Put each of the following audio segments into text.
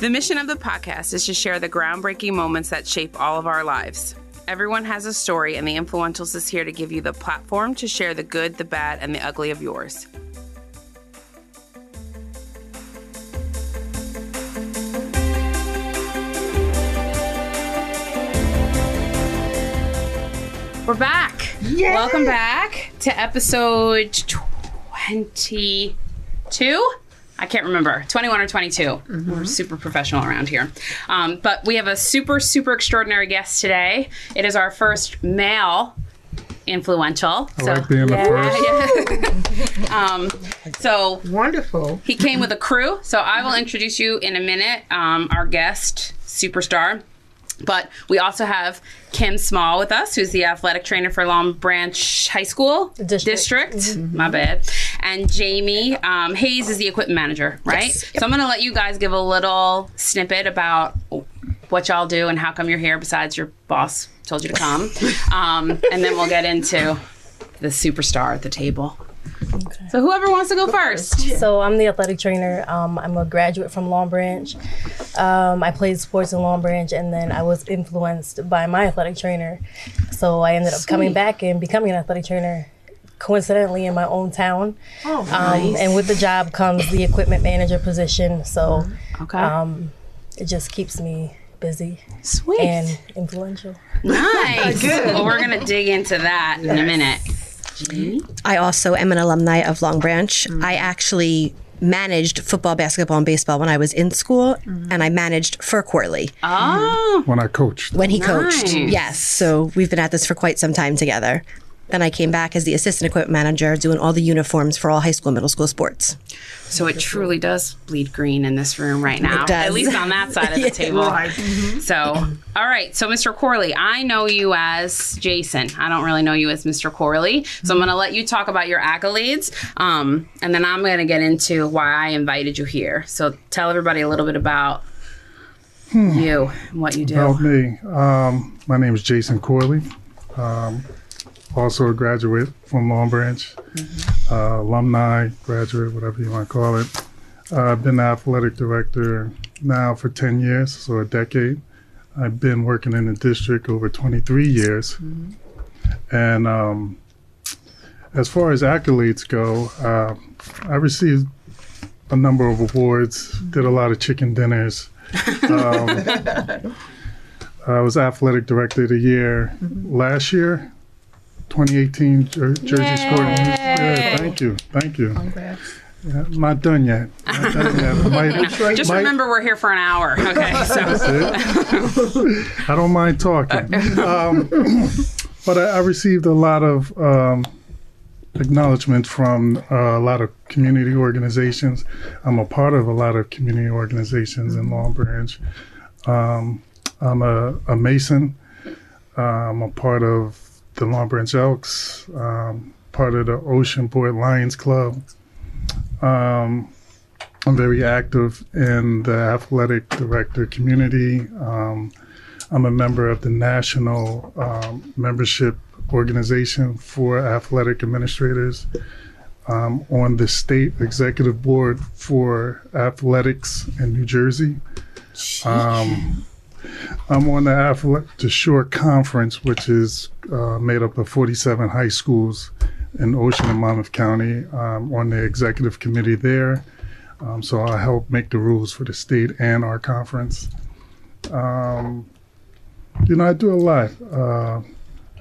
The mission of the podcast is to share the groundbreaking moments that shape all of our lives. Everyone has a story, and the Influentials is here to give you the platform to share the good, the bad, and the ugly of yours. We're back. Welcome back to episode 22. I can't remember, 21 or 22. We're super professional around here. Um, but we have a super, super extraordinary guest today. It is our first male influential. I like being the first. um, so Wonderful. he came with a crew. So I will introduce you in a minute, um, our guest, superstar. But we also have Kim Small with us, who's the athletic trainer for Long Branch High School District. My bad. And Jamie um, Hayes is the equipment manager, right? So I'm going to let you guys give a little snippet about what y'all do and how come you're here. Besides, your boss told you to come, um, and then we'll get into the superstar at the table. So whoever wants to go first. So I'm the athletic trainer. Um, I'm a graduate from Long Branch. Um, I played sports in Long Branch, and then I was influenced by my athletic trainer. So I ended up coming back and becoming an athletic trainer. Coincidentally, in my own town, Oh, um, and with the job comes the equipment manager position. So Okay. um, it just keeps me busy Sweet. and influential. Nice. Well, we're gonna dig into that in a minute. Mm-hmm. I also am an alumni of Long Branch. Mm-hmm. I actually managed football, basketball, and baseball when I was in school, mm-hmm. and I managed for Corley Oh, when I coached. when he coached. Yes, so we've been at this for quite some time together. Then I came back as the assistant equipment manager, doing all the uniforms for all high school, middle school sports. so it truly does bleed green in this room right now. It does. At least on that side of the table. Right. So, all right. So, Mr. Corley, I know you as Jason. I don't really know you as Mr. Corley. So, I'm going to let you talk about your accolades, um, and then I'm going to get into why I invited you here. So, tell everybody a little bit about you and what you do. About me, um, my name is Jason Corley. Um, also a graduate from Long Branch, uh, alumni, graduate, whatever you want to call it. Uh, I've been the athletic director now for 10 years, so a decade. I've been working in the district over 23 years. And um, as far as accolades go, uh, I received a number of awards, did a lot of chicken dinners. Um, I was athletic director of the year last year, 2018 Jer- Jersey Sport. Yeah, thank you, thank you. Yeah, I'm not done yet. Not done yet. Might- Just might- remember, we're here for an hour. Okay. So, I don't mind talking. Um, but I, I received a lot of um, acknowledgement from uh, a lot of community organizations. I'm a part of a lot of community organizations in Long Branch. Um, I'm a, a Mason. Uh, I'm a part of the Long Branch Elks, um, part of the Oceanport Lions Club. Um, I'm very active in the athletic director community. Um, I'm a member of the national um, membership organization for athletic administrators. Um, on the state executive board for athletics in New Jersey. Um, I'm on the Athletic the Shore Conference, which is uh, made up of 47 high schools in Ocean and Monmouth County. I'm on the executive committee there. Um, so I help make the rules for the state and our conference. Um, you know, I do a lot. Uh,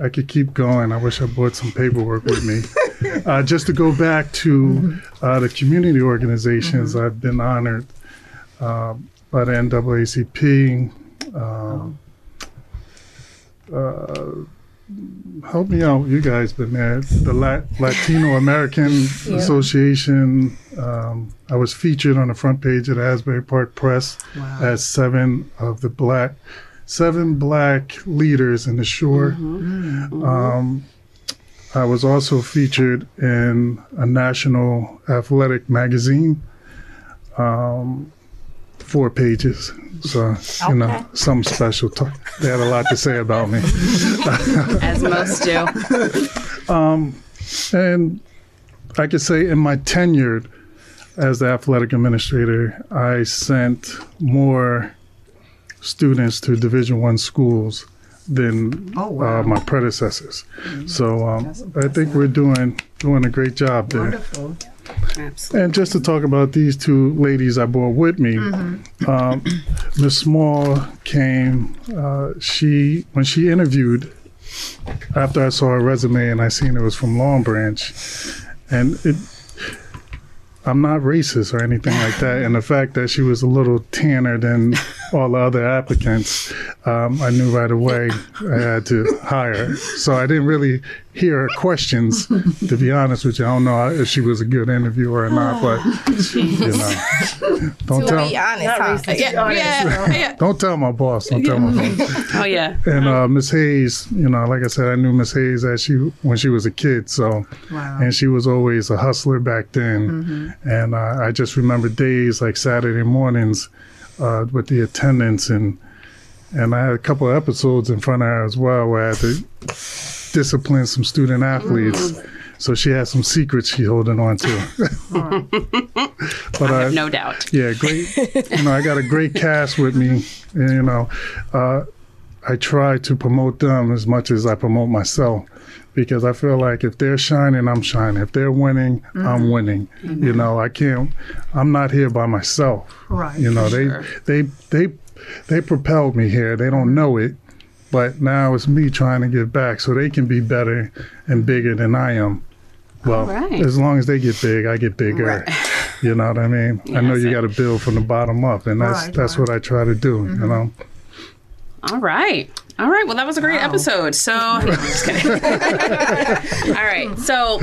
I could keep going. I wish I brought some paperwork with me. uh, just to go back to uh, the community organizations, I've been honored uh, by the NAACP. Um, uh, help me out, you guys, but man, the La- Latino American Association. Um, I was featured on the front page of the Asbury Park Press as seven of the black, seven black leaders in the shore. Um, I was also featured in a national athletic magazine, um, four pages. So, you know, something special. Talk. They had a lot to say about me. as most do. And I could say in my tenure, as the athletic administrator, I sent more students to Division One schools than Oh, wow. uh, my predecessors. So um, I think we're doing doing a great job there. Wonderful. Absolutely. And just to talk about these two ladies I brought with me, um, Miss Small came. Uh, she when she interviewed after I saw her resume and I seen it was from Long Branch, and it. I'm not racist or anything like that, and the fact that she was a little tanner than all the other applicants, um, I knew right away I had to hire. So I didn't really hear her questions. To be honest with you, I don't know if she was a good interviewer or not, but you know, don't To tell be honest, huh? racist. Yeah, yeah, yeah. don't tell my boss. Don't tell my boss. Oh yeah. And uh, Miss Hayes, you know, like I said, I knew Miss Hayes as she when she was a kid. So, Wow. and she was always a hustler back then. And uh, I just remember days like Saturday mornings uh, with the attendance, and and I had a couple of episodes in front of her as well where I had to discipline some student athletes. So she had some secrets she's holding on to. but I have no doubt. yeah, great. you know, I got a great cast with me, and you know, uh, I try to promote them as much as I promote myself because I feel like if they're shining, I'm shining. If they're winning, I'm mm-hmm. winning. Mm-hmm. You know, I can't. I'm not here by myself. Right. You know, they they they they propelled me here. They don't know it. But now it's me trying to give back so they can be better and bigger than I am. Well, right. as long as they get big, I get bigger. Right. You know what I mean? I know you got to build from the bottom up, and that's Right, that's what I try to do. You mm-hmm. know, All right. All right. Well, that was a great episode. So, I'm just kidding. All right. So,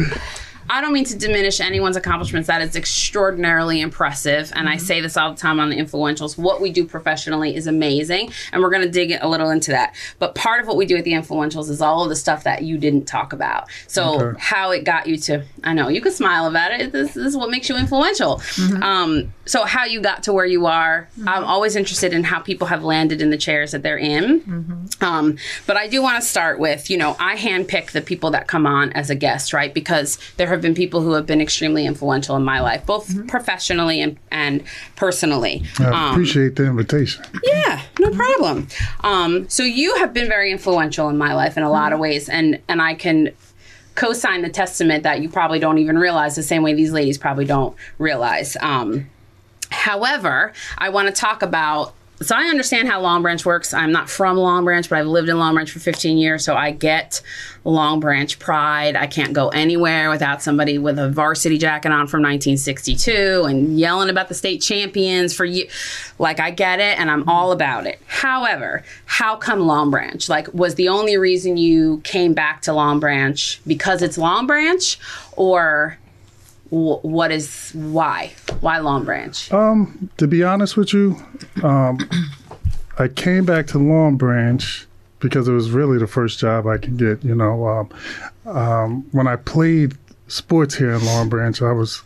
I don't mean to diminish anyone's accomplishments. That is extraordinarily impressive. And I say this all the time on the influentials. What we do professionally is amazing. And we're going to dig a little into that. But part of what we do at the influentials is all of the stuff that you didn't talk about. So, Okay. how it got you to, I know you can smile about it. This, this is what makes you influential. Um, so, how you got to where you are. I'm always interested in how people have landed in the chairs that they're in. Um, but I do want to start with, you know, I handpick the people that come on as a guest, right? Because there have been people who have been extremely influential in my life, both professionally and, and personally. I Um, appreciate the invitation. yeah, no problem. Um, so you have been very influential in my life in a lot of ways, and and I can co-sign the testament that you probably don't even realize the same way these ladies probably don't realize. Um, however, I want to talk about. So I understand how Long Branch works. I'm not from Long Branch, but I've lived in Long Branch for 15 years, so I get Long Branch pride. I can't go anywhere without somebody with a varsity jacket on from 1962 and yelling about the state champions for you. Like I get it, and I'm all about it. However, how come Long Branch? Like, was the only reason you came back to Long Branch because it's Long Branch, or what is why? Why Long Branch? Um, to be honest with you, um, I came back to Long Branch because it was really the first job I could get. You know, um, um, when I played sports here in Long Branch, I was,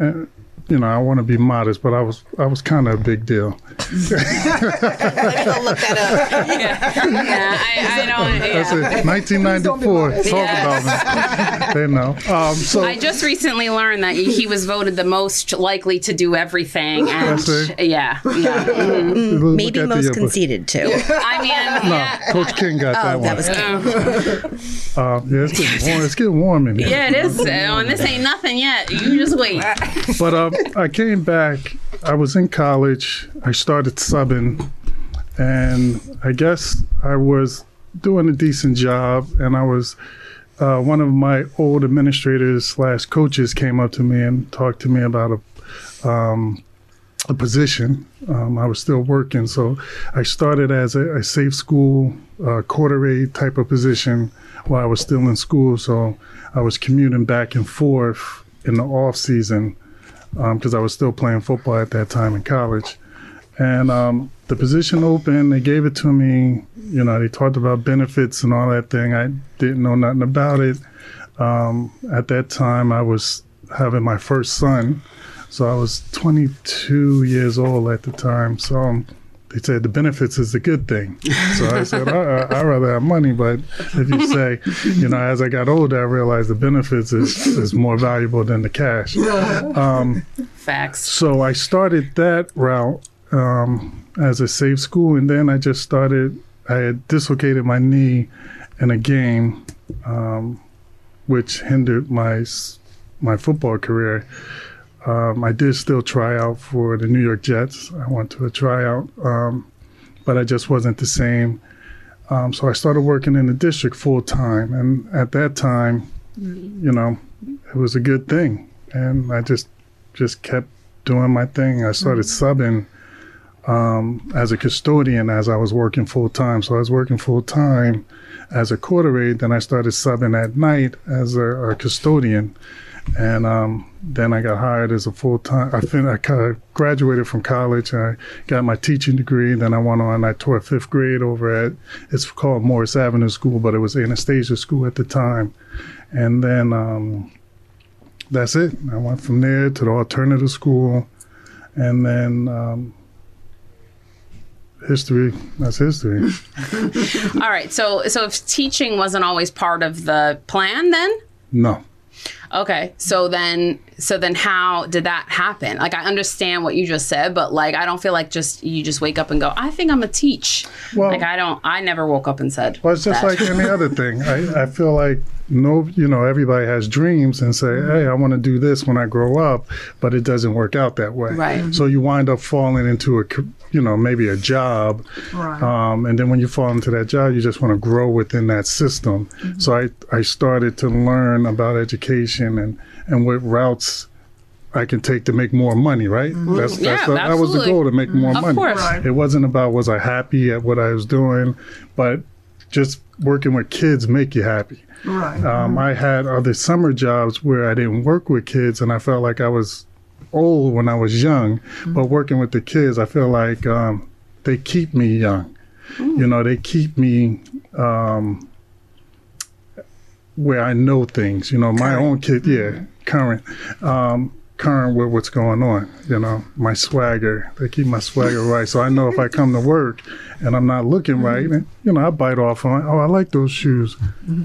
uh, you know, I want to be modest, but I was I was kind of a big deal. Let me go look that up. yeah, I, I don't. That's Yeah. it. 1994. Talk about me. they know. Um, so I just recently learned that he was voted the most likely to do everything, and That's it. yeah, yeah. mhm. Maybe at the most conceited too. I mean, No, yeah, Coach King got that Oh, one. that was uh, yeah, it's getting warm. It's getting warm in here. yeah, it is. Uh, and this ain't nothing yet. You just wait. But um, I came back. I was in college. I started subbing, and I guess I was doing a decent job. And I was uh, one of my old administrators slash coaches came up to me and talked to me about a um, a position. Um, I was still working, so I started as a, a safe school uh, quarter aide type of position while I was still in school. So I was commuting back and forth in the off season because I was still playing football at that time in college. And um, the position opened, they gave it to me. You know, they talked about benefits and all that thing. I didn't know nothing about it. Um, at that time, I was having my first son. So I was 22 years old at the time. So um, they said the benefits is a good thing. So I said, I, I, would rather have money. But if you say, you know, as I got older, I realized the benefits is, is more valuable than the cash. Um, Facts. so I started that route um, as a safe school, and then I just started. I had dislocated my knee in a game, um, which hindered my my football career. Um, I did still try out for the New York Jets. I went to a tryout, um, but I just wasn't the same. Um, so I started working in the district full time, and at that time, you know, it was a good thing, and I just just kept doing my thing. I started subbing um, as a custodian as I was working full time. So I was working full time as a quarter aide. Then I started subbing at night as a, a custodian, and um, then I got hired as a full time. I fin- I graduated from college. I got my teaching degree. Then I went on. I taught fifth grade over at it's called Morris Avenue School, but it was Anastasia School at the time. And then um, that's it. I went from there to the alternative school, and then um, history. That's history. All right. So so if teaching wasn't always part of the plan, then No. Okay. So then so then how did that happen? Like I understand what you just said, but like I don't feel like just you just wake up and go, I think I'm a teach. Well- like I don't. I never woke up and said. Well, it's just that. like any other thing. I, I feel like no, you know, everybody has dreams and say, mm-hmm. hey, I want to do this when I grow up, but it doesn't work out that way. Right. So you wind up falling into a, you know, maybe a job. Right. Um, and then when you fall into that job, you just want to grow within that system. So I, I started to learn about education and, and what routes I can take to make more money, right? That's, Yeah, that's the, that was the goal to make more Of money. course. Right. It wasn't about was I happy at what I was doing, but just working with kids make you happy. Right. Um, I had other summer jobs where I didn't work with kids, and I felt like I was old when I was young. But working with the kids, I feel like um, they keep me young. You know, they keep me um, where I know things. You know, my own kid, yeah, current. Um, current with what's going on you know my swagger they keep my swagger right. So i know if i come to work and i'm not looking right then, you know i bite off on oh i like those shoes.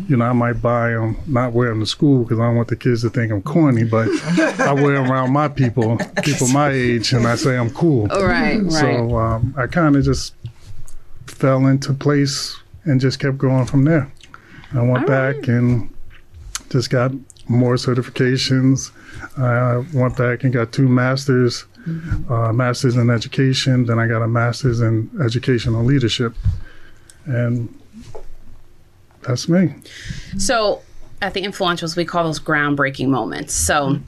You know i might buy them not wear them to school because i don't want the kids to think i'm corny but i wear them around my people people my age and i say i'm cool. Oh, right. Right. so um, i kind of just fell into place and just kept going from there. I went back and just got more certifications I went back and got two masters, uh, masters in education. Then I got a master's in educational leadership, and that's me. So at the influentials, we call those groundbreaking moments. So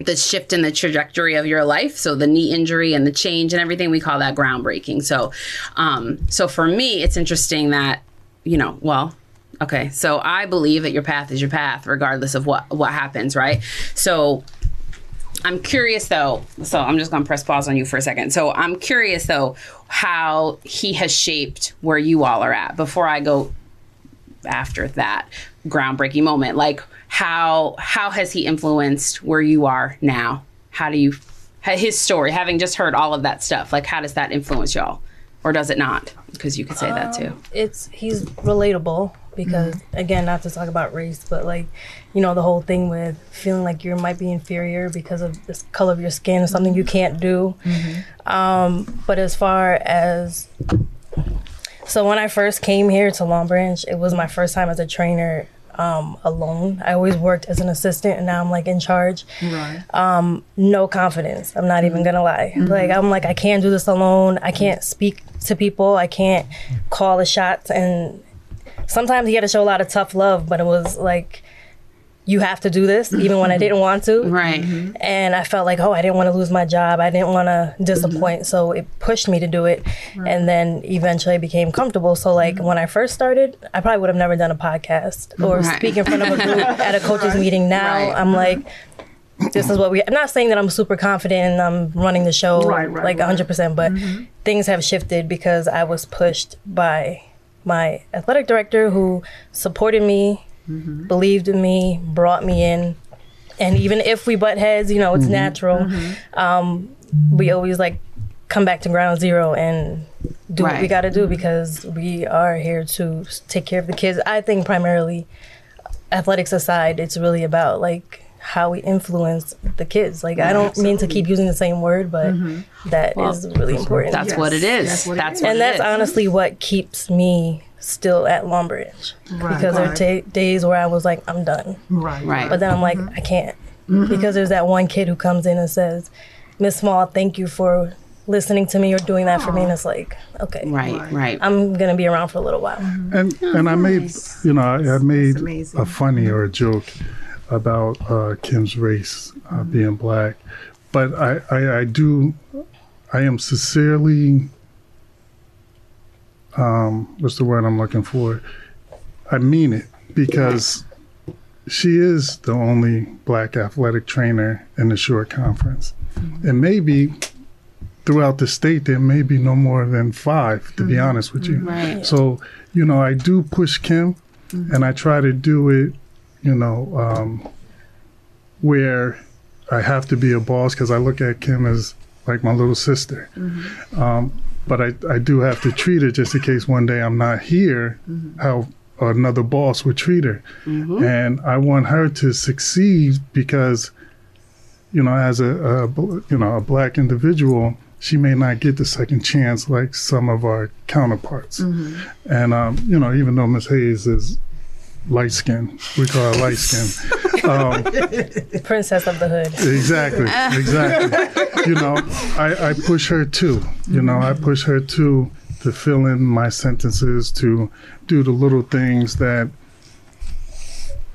the shift in the trajectory of your life, so the knee injury and the change and everything, we call that groundbreaking. So, um, so for me, it's interesting that you know, well. Okay, so I believe that your path is your path, regardless of what what happens, right? So, I'm curious though. So I'm just gonna press pause on you for a second. So I'm curious though how he has shaped where you all are at. Before I go after that groundbreaking moment like how how has he influenced where you are now how do you his story having just heard all of that stuff like how does that influence y'all or does it not? Because you could say that too. Um, it's he's relatable because mm-hmm. again not to talk about race but like you know the whole thing with feeling like you might be inferior because of the color of your skin or something you mm-hmm. can't do. Mm-hmm. Um, but as far as so when i first came here to long branch it was my first time as a trainer um, alone i always worked as an assistant and now i'm like in charge right. Um, no confidence. I'm not even mm-hmm. gonna lie. Mm-hmm. Like I'm like I can't do this alone. I can't speak to people. I can't call the shots. And sometimes you got to show a lot of tough love, but it was like you have to do this even when I didn't want to. right mm-hmm. And I felt like oh I didn't want to lose my job. I didn't want to mm-hmm. disappoint. So it pushed me to do it. And then eventually I became comfortable. So like mm-hmm. when I first started, I probably would have never done a podcast or Right. speak in front of a group at a coaches meeting. Now Right. I'm like this is what we. I'm not saying that I'm super confident and I'm running the show Right, right, like right. 100, percent but things have shifted because I was pushed by my athletic director who supported me, Mm-hmm. believed in me, brought me in, and even if we butt heads, you know, it's mm-hmm. natural. Mm-hmm. Um, we always like come back to ground zero and do what we got to do because we are here to take care of the kids. I think primarily, athletics aside, it's really about like how we influence the kids. Like I don't mean to keep using the same word, but that is really important. That's what it is. That's what it That's is. what and that's is. honestly what keeps me still at Long Branch because there are right. ta days where I was like, I'm done. Right. Right. But then I'm like, I can't. Because there's that one kid who comes in and says, Miss Small, thank you for listening to me or doing that for me. And it's like, okay. Right, right. I'm going to be around for a little while. And and I made you know I, I made a funny or a joke about uh, Kim's race uh, being black, but I, I I do I am sincerely um, what's the word I'm looking for? I mean it because she is the only black athletic trainer in the Shore Conference, and maybe throughout the state there may be no more than five to be honest with you. Right. so you know i do push kim and i try to do it you know um, where i have to be a boss because i look at kim as like my little sister. Um, but I, I do have to treat her just in case one day i'm not here mm-hmm. how another boss would treat her. Mm-hmm. And i want her to succeed because you know, as a, a you know a black individual, she may not get the second chance like some of our counterparts. Mm-hmm. And um, you know, even though Miss Hayes is light skin. we call her light skin. um, Princess of the Hood. exactly, exactly. you know, I, I push her too. You know, I push her too to fill in my sentences, to do the little things that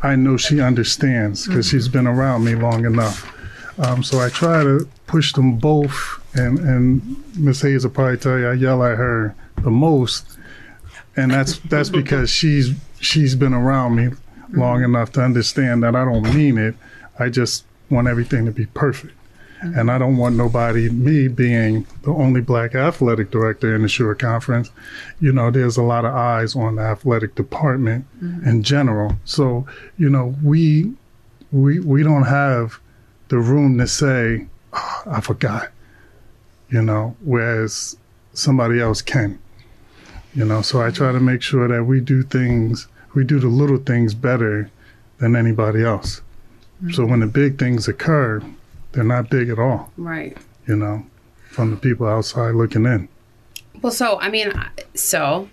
I know she understands because she's been around me long enough. Um, so I try to push them both, and and Miss Hayes will probably tell you I yell at her the most, and that's that's because she's she's been around me long mm-hmm. enough to understand that I don't mean it. I just want everything to be perfect. Mm-hmm. And I don't want nobody, me being the only black athletic director in the Shore Conference, you know, there's a lot of eyes on the athletic department mm-hmm. in general. So, you know, we we we don't have the room to say, "Ah, I forgot, you know, whereas somebody else can. You know, so I try to make sure that we do things, we do the little things better than anybody else. So mm. when the big things occur, they're not big at all, Right. you know, from the people outside looking in. Well, so I mean, so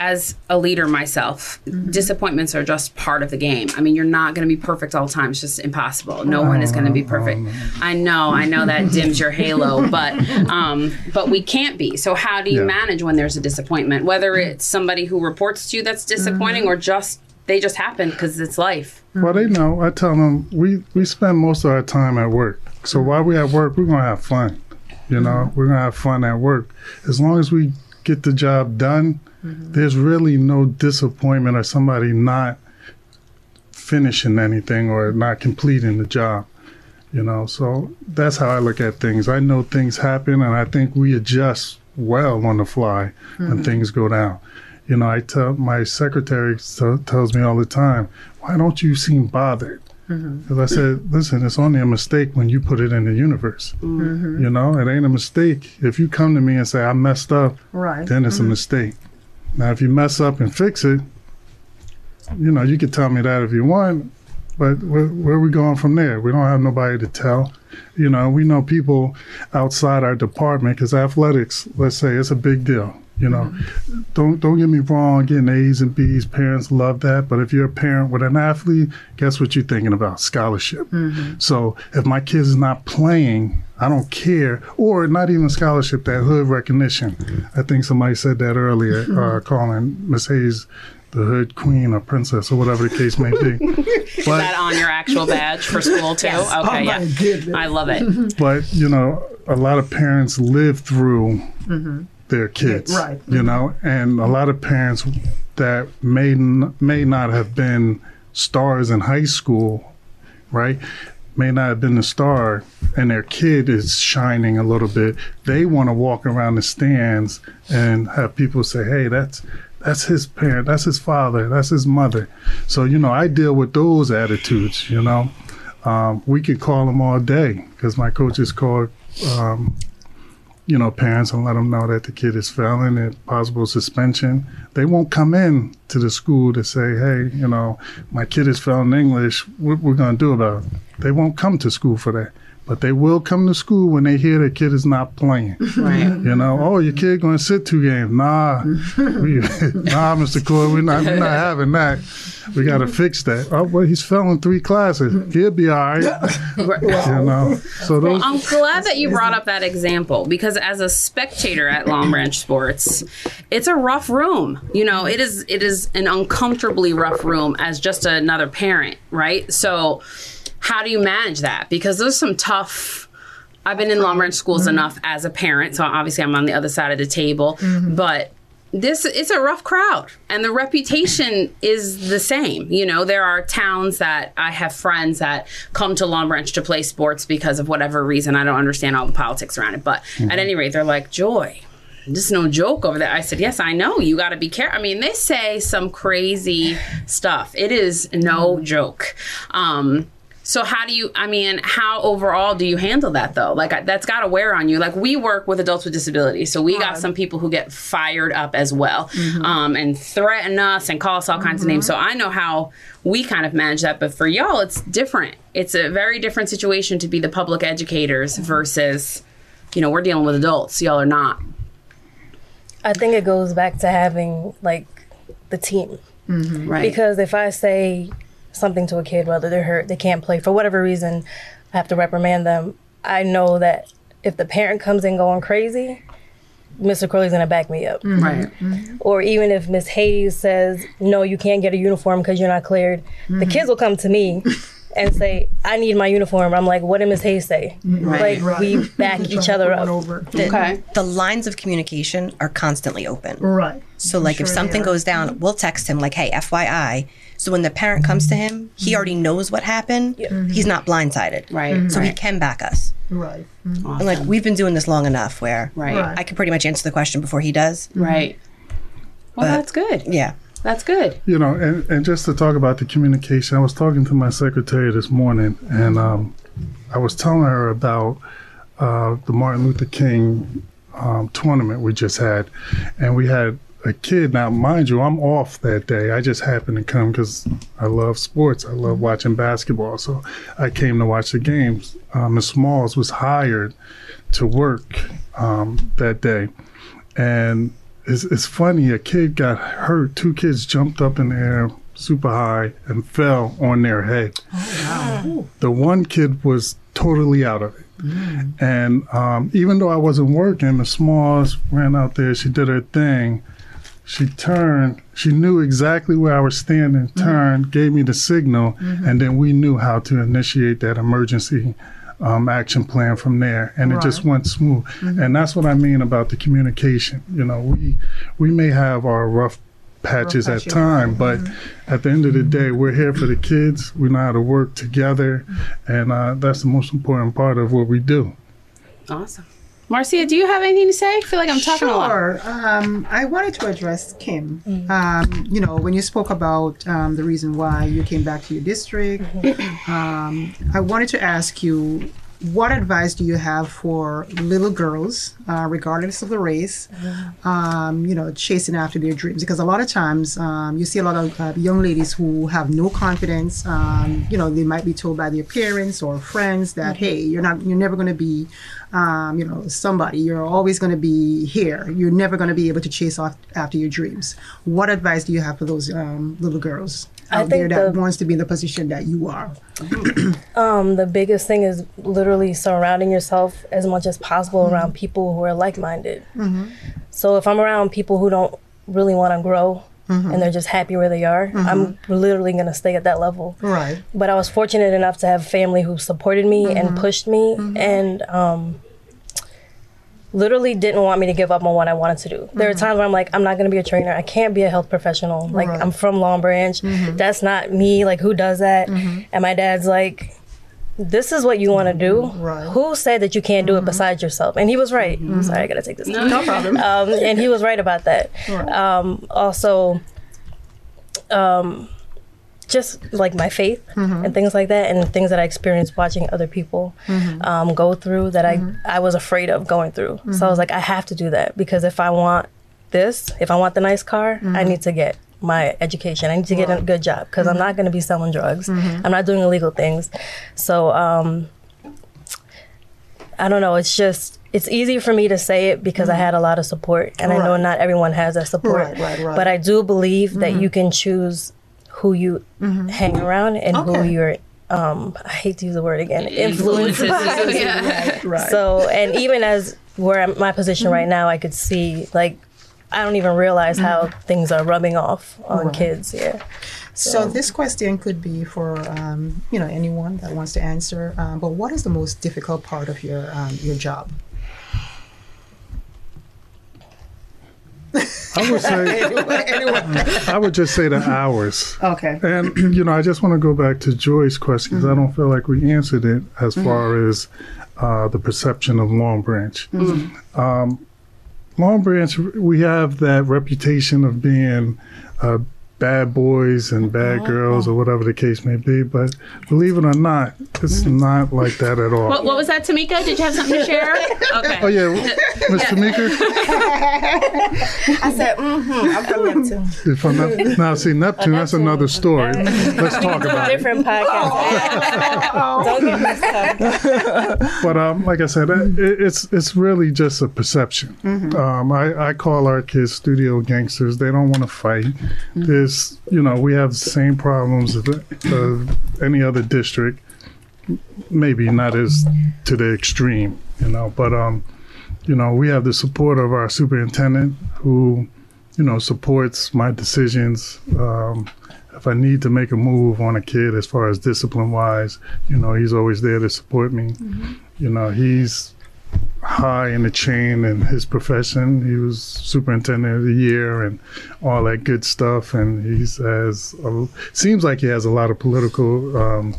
as a leader myself, mm-hmm. disappointments are just part of the game. I mean, you're not going to be perfect all the time. It's just impossible. No one is going to be perfect. Oh. I know, I know that dims your halo, but um, but we can't be. So how do you Yeah. manage when there's a disappointment? Whether mm-hmm. it's somebody who reports to you that's mm-hmm. disappointing, or just they just happen because it's life. Well, they know. I tell them we, we spend most of our time at work. So while we're at work, we're going to have fun. You know, we're going to have fun at work. As long as we get the job done, there's really no disappointment or somebody not finishing anything or not completing the job. You know, so that's how I look at things. I know things happen, and I think we adjust well on the fly when mm-hmm. things go down. You know, I tell my secretary t- tells me all the time, "Why don't you seem bothered?" Mm-hmm. Because I said, "Listen, it's only a mistake when you put it in the universe. Mm-hmm. You know, it ain't a mistake if you come to me and say I messed up. Right. Then it's a mistake. Now, if you mess up and fix it, you know, you could tell me that if you want, but where, where are we going from there? We don't have nobody to tell. You know, we know people outside our department because athletics, let's say, it's a big deal. You know, don't don't get me wrong. Getting A's and B's, parents love that. But if you're a parent with an athlete, guess what you're thinking about? Scholarship. So if my kid is not playing, I don't care, or not even scholarship, that hood recognition. I think somebody said that earlier, uh, calling Miss Hayes the hood queen or princess or whatever the case may be. Is that on your actual badge for school too? Okay, Oh, my yeah. goodness. I love it. but you know, a lot of parents live through their kids, right. You know, and a lot of parents that may n- may not have been stars in high school, right? May not have been the star, and their kid is shining a little bit. They want to walk around the stands and have people say, "Hey, that's." That's his parent. That's his father. That's his mother. So you know, I deal with those attitudes. You know, um, we could call them all day because my coaches call, um, you know, parents and let them know that the kid is failing and possible suspension. They won't come in to the school to say, hey, you know, my kid is failing English. What we're going to do about it? They won't come to school for that. But they will come to school when they hear their kid is not playing. Right. You know, oh, your kid going to sit two games. Nah, we, nah, Mr. Coy, we're not, we're not having that. We got to fix that. Oh, well, he's failing three classes. He'll be all right. You know, so those. I'm glad that you brought up that example because as a spectator at Long Branch Sports, it's a rough room. You know, it is it is an uncomfortably rough room as just another parent, right? So how do you manage that? Because there's some tough I've been in Long Branch schools mm-hmm. enough as a parent, so obviously I'm on the other side of the table, mm-hmm. but this it's a rough crowd and the reputation is the same you know there are towns that i have friends that come to long branch to play sports because of whatever reason i don't understand all the politics around it but at mm-hmm. any rate they're like joy this is no joke over there. I said, yes, I know. You got to be careful. I mean, they say some crazy stuff. It is no joke. Um, so how do you? I mean, how overall do you handle that though? Like I- that's got to wear on you. Like we work with adults with disabilities, so we got some people who get fired up as well, mm-hmm. um, and threaten us and call us all kinds of names. So mm-hmm. I know how we kind of manage that, but for y'all, it's different. It's a very different situation to be the public educators mm-hmm. versus, you know, we're dealing with adults. Y'all are not. I think it goes back to having like the team. Right. Because if I say something to a kid, whether they're hurt, they can't play for whatever reason, I have to reprimand them. I know that if the parent comes in going crazy, Mr. Corley's gonna back me up. Mm-hmm. right. Mm-hmm. Or even if Miss Hayes says, no, you can't get a uniform because you're not cleared, the mm-hmm. kids will come to me and say, I need my uniform. I'm like, what did Miss Hayes say? Right. Like, we back each other up. Over. The, Okay. the lines of communication are constantly open. Right. So, like, if something they are. goes down, we'll text him, like, hey, FYI. So, when the parent comes to him, he already knows what happened. He's not blindsided. Right. So, he can back us. Right. And, like, we've been doing this long enough where Right. Right. I can pretty much answer the question before he does. Right. Well, But- that's good. Yeah. That's good. You know, and, and just to talk about the communication, I was talking to my secretary this morning, and um, I was telling her about uh, the Martin Luther King um, tournament we just had, and we had a kid. Now, mind you, I'm off that day. I just happened to come because I love sports. I love watching basketball, so I came to watch the games. Uh, Miss Smalls was hired to work um, that day, and it's, it's funny. A kid got hurt. Two kids jumped up in the air super high and fell on their head. The one kid was totally out of it. And um, even though I wasn't working, Miss Smalls ran out there. She did her thing. She turned. She knew exactly where I was standing. Mm-hmm. Turned, gave me the signal, mm-hmm. and then we knew how to initiate that emergency um, action plan from there, and it just went smooth. Mm-hmm. And that's what I mean about the communication. You know, we we may have our rough patches at patches. time, but at the end of the day, we're here for the kids. We know how to work together, and uh, that's the most important part of what we do. Awesome. Marcia, do you have anything to say? I feel like I'm talking a lot. Sure. Um, I wanted to address Kim. Um, you know, when you spoke about um, the reason why you came back to your district, um, I wanted to ask you what advice do you have for little girls, uh, regardless of the race, um, you know, chasing after their dreams? Because a lot of times um, you see a lot of uh, young ladies who have no confidence. Um, you know, they might be told by their parents or friends that, hey, you're not, you're never going to be, um, you know, somebody. You're always going to be here. You're never going to be able to chase off after your dreams. What advice do you have for those um, little girls out there think that the- wants to be in the position that you are? Um, the biggest thing is literally surrounding yourself as much as possible around mm-hmm. people who are like-minded. Mm-hmm. So if I'm around people who don't really want to grow mm-hmm. and they're just happy where they are, I'm literally gonna stay at that level. Right. But I was fortunate enough to have family who supported me and pushed me and um, literally didn't want me to give up on what I wanted to do. There are times where I'm like, I'm not going to be a trainer. I can't be a health professional. Like, Right. I'm from Long Branch. That's not me. Like, who does that? And my dad's like, this is what you want to do. Right. Who said that you can't do it besides yourself? And he was right. Sorry, I gotta take this. No problem. Um, and he was right about that. Um, also, um, just like my faith mm-hmm. and things like that, and things that I experienced watching other people mm-hmm. um, go through that I mm-hmm. I was afraid of going through. So I was like, I have to do that because if I want this, if I want the nice car, I need to get my education. I need to get a good job because I'm not going to be selling drugs. I'm not doing illegal things. So um, I don't know. It's just it's easy for me to say it because I had a lot of support, and I know not everyone has that support. Right, right, right. But I do believe that you can choose who you hang around and who you're. Um, I hate to use the word again. Influenced. Influences. yeah. Right. So, and even as where I'm, my position right now, I could see like I don't even realize how things are rubbing off on kids. Yeah. So this question could be for um, you know anyone that wants to answer. Um, but what is the most difficult part of your um, your job? I would say anyone? I would just say the hours. Okay. And you know, I just want to go back to Joy's question because I don't feel like we answered it as far as uh, the perception of Long Branch. Um, Long Branch, we have that reputation of being uh, bad boys and bad girls, or whatever the case may be. But believe it or not, it's not like that at all. What, what was that, Tamika? Did you have something to share? Okay. Oh yeah, Miss Tamika. I said, mm-hmm. I'm from Neptune. From Nep- now, see Neptune, that's another story. Let's talk about it. Different podcast. Don't get me started. But um, like I said, it, it's it's really just a perception. Um, I, I call our kids studio gangsters. They don't want to fight. There's, you know, we have the same problems of, of any other district. Maybe not as to the extreme, you know, but um, you know, we have the support of our superintendent who, you know, supports my decisions. Um, if I need to make a move on a kid as far as discipline wise, you know, he's always there to support me. You know, he's high in the chain in his profession. He was superintendent of the year and all that good stuff. And he has a, seems like he has a lot of political um,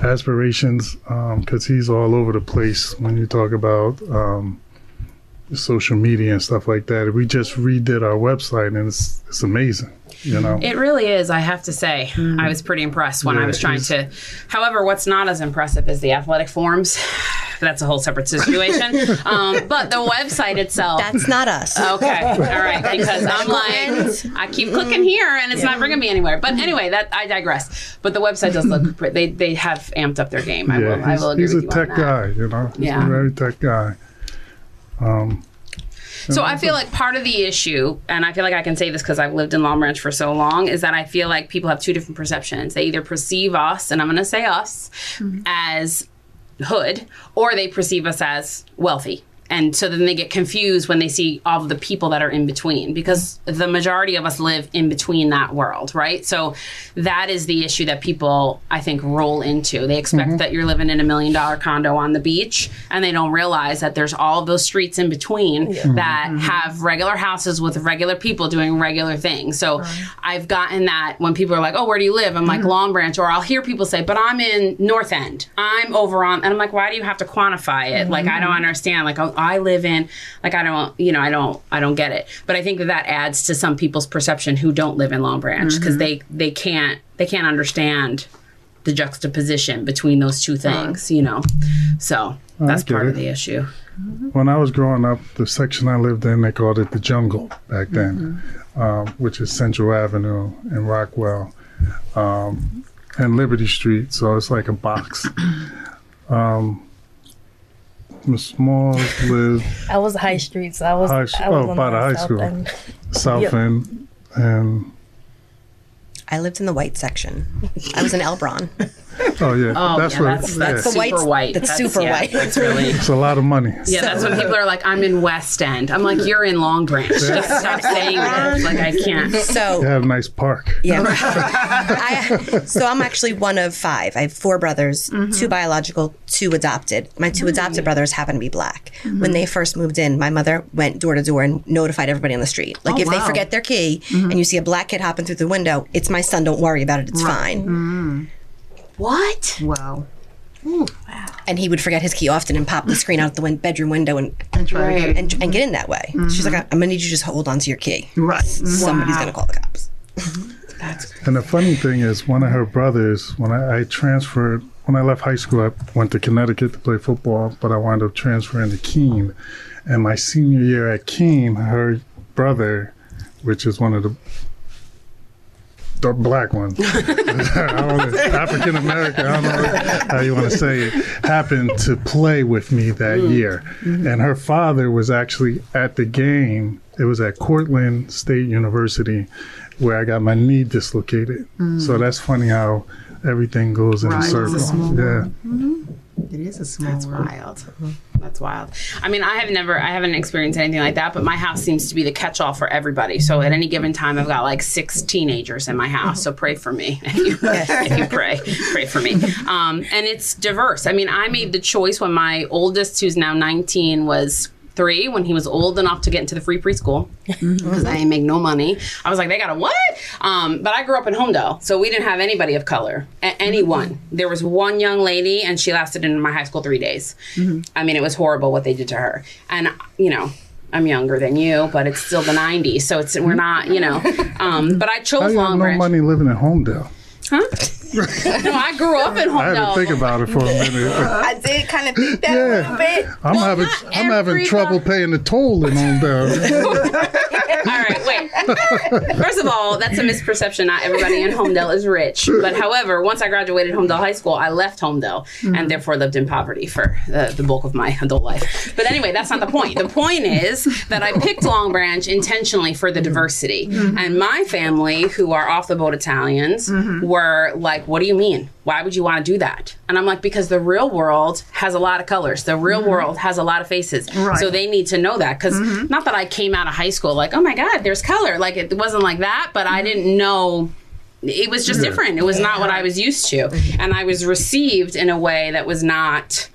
aspirations because he's all over the place when you talk about um, social media and stuff like that. We just redid our website and it's it's amazing. You know. It really is, I have to say. I was pretty impressed when I was trying to. However, what's not as impressive is the athletic forms. That's a whole separate situation. um, but the website itself. That's not us. Okay, all right, because I'm like, I keep clicking here and it's not bringing me anywhere. But anyway, that I digress. But the website does look pretty. They they have amped up their game. I will. I he's, will agree he's a tech on that. guy, you know. He's Yeah. a very tech guy. Um, so I feel like part of the issue, and I feel like I can say this because I've lived in Long Branch for so long, is that I feel like people have two different perceptions. They either perceive us, and I'm going to say us, mm-hmm. as hood, or they perceive us as wealthy. And so then they get confused when they see all of the people that are in between because the majority of us live in between that world, right? So that is the issue that people, I think, roll into. They expect mm-hmm. that you're living in a million dollar condo on the beach and they don't realize that there's all of those streets in between that mm-hmm. Mm-hmm. have regular houses with regular people doing regular things. So I've gotten that when people are like, oh, where do you live? I'm like, Long Branch. Or I'll hear people say, but I'm in North End. I'm over on, and I'm like, why do you have to quantify it? Like, I don't understand. Like, oh, I live in, like, I don't, you know, I don't, I don't get it. But I think that that adds to some people's perception who don't live in Long Branch because they, they can't, they can't understand the juxtaposition between those two things, you know? So that's part it. of the issue. When I was growing up, the section I lived in, they called it the jungle back then, um, which is Central Avenue and Rockwell um, and Liberty Street. So it's like a box. Um, Miss Smalls lived I was high streets. I was. High I was oh, on by the high South school. End. South Yep. End, and I lived in the white section. I was in Elberon. Oh yeah, Oh, that's yeah, what. that's, that's The super white's- white. that's super yeah, white. That's really. It's a lot of money. Yeah, that's when people are like, "I'm in West End." I'm like, "You're in Long Branch." Just stop saying that. Like I can't. They So have a nice park. yeah, I, so I'm actually one of five. I have four brothers, mm-hmm. two biological, two adopted. My two mm-hmm. adopted brothers happen to be black. Mm-hmm. When they first moved in, my mother went door to door and notified everybody on the street. Like oh, if they forget their key and you see a black kid hopping through the window, it's my son. Don't worry about it. It's fine. What? Wow. Hmm. And he would forget his key often and pop the screen out the win- bedroom window and, And try to get and and get in that way. Mm-hmm. She's like, I'm gonna need you to just hold on to your key. Right. Somebody's gonna call the cops. That's And the funny thing is, one of her brothers, when I, I transferred, when I left high school, I went to Connecticut to play football, but I wound up transferring to Keene. And my senior year at Keene, her brother, which is one of the the black one. African American, I don't know how you want to say it, happened to play with me that mm. year. Mm-hmm. And her father was actually at the game. It was at Cortland State University where I got my knee dislocated. Mm. So that's funny how everything goes in Right, a a circle. small yeah. world. It is a small That's world. wild. That's wild. I mean, I have never, I haven't experienced anything like that, but my house seems to be the catch all for everybody. So at any given time, I've got like six teenagers in my house. So pray for me. You, you pray, pray for me. Um, and it's diverse. I mean, I made the choice when my oldest, who's now 19, was three when he was old enough to get into the free preschool because I ain't make no money. I was like, they got a what? Um, but I grew up in Holmdel, so we didn't have anybody of color, a- anyone. There was one young lady, and she lasted in my high school three days. I mean, it was horrible what they did to her. And you know. I'm younger than you, but it's still the '90s, so it's we're not, you know. Um, but I chose you have Long no Branch. money living in Holmdel? No, I grew up in I had to think about it for a minute. I did kind of think that a Yeah. little bit. I'm having I'm having everybody- trouble paying the toll in Holmdel. All right, wait. First of all, that's a misperception. Not everybody in Holmdel is rich. But however, once I graduated Holmdel High School, I left Holmdel and therefore lived in poverty for uh, the bulk of my adult life. But anyway, that's not the point. The point is that I picked Long Branch intentionally for the diversity. And my family, who are off the boat Italians, were like, what do you mean? Why would you want to do that? And I'm like, because the real world has a lot of colors. The real world has a lot of faces. Right. So they need to know that because not that I came out of high school like, oh my God, there's color. Like it wasn't like that, but I mm-hmm. didn't know. It was just mm-hmm. different. It was not what I was used to. Mm-hmm. And I was received in a way that was not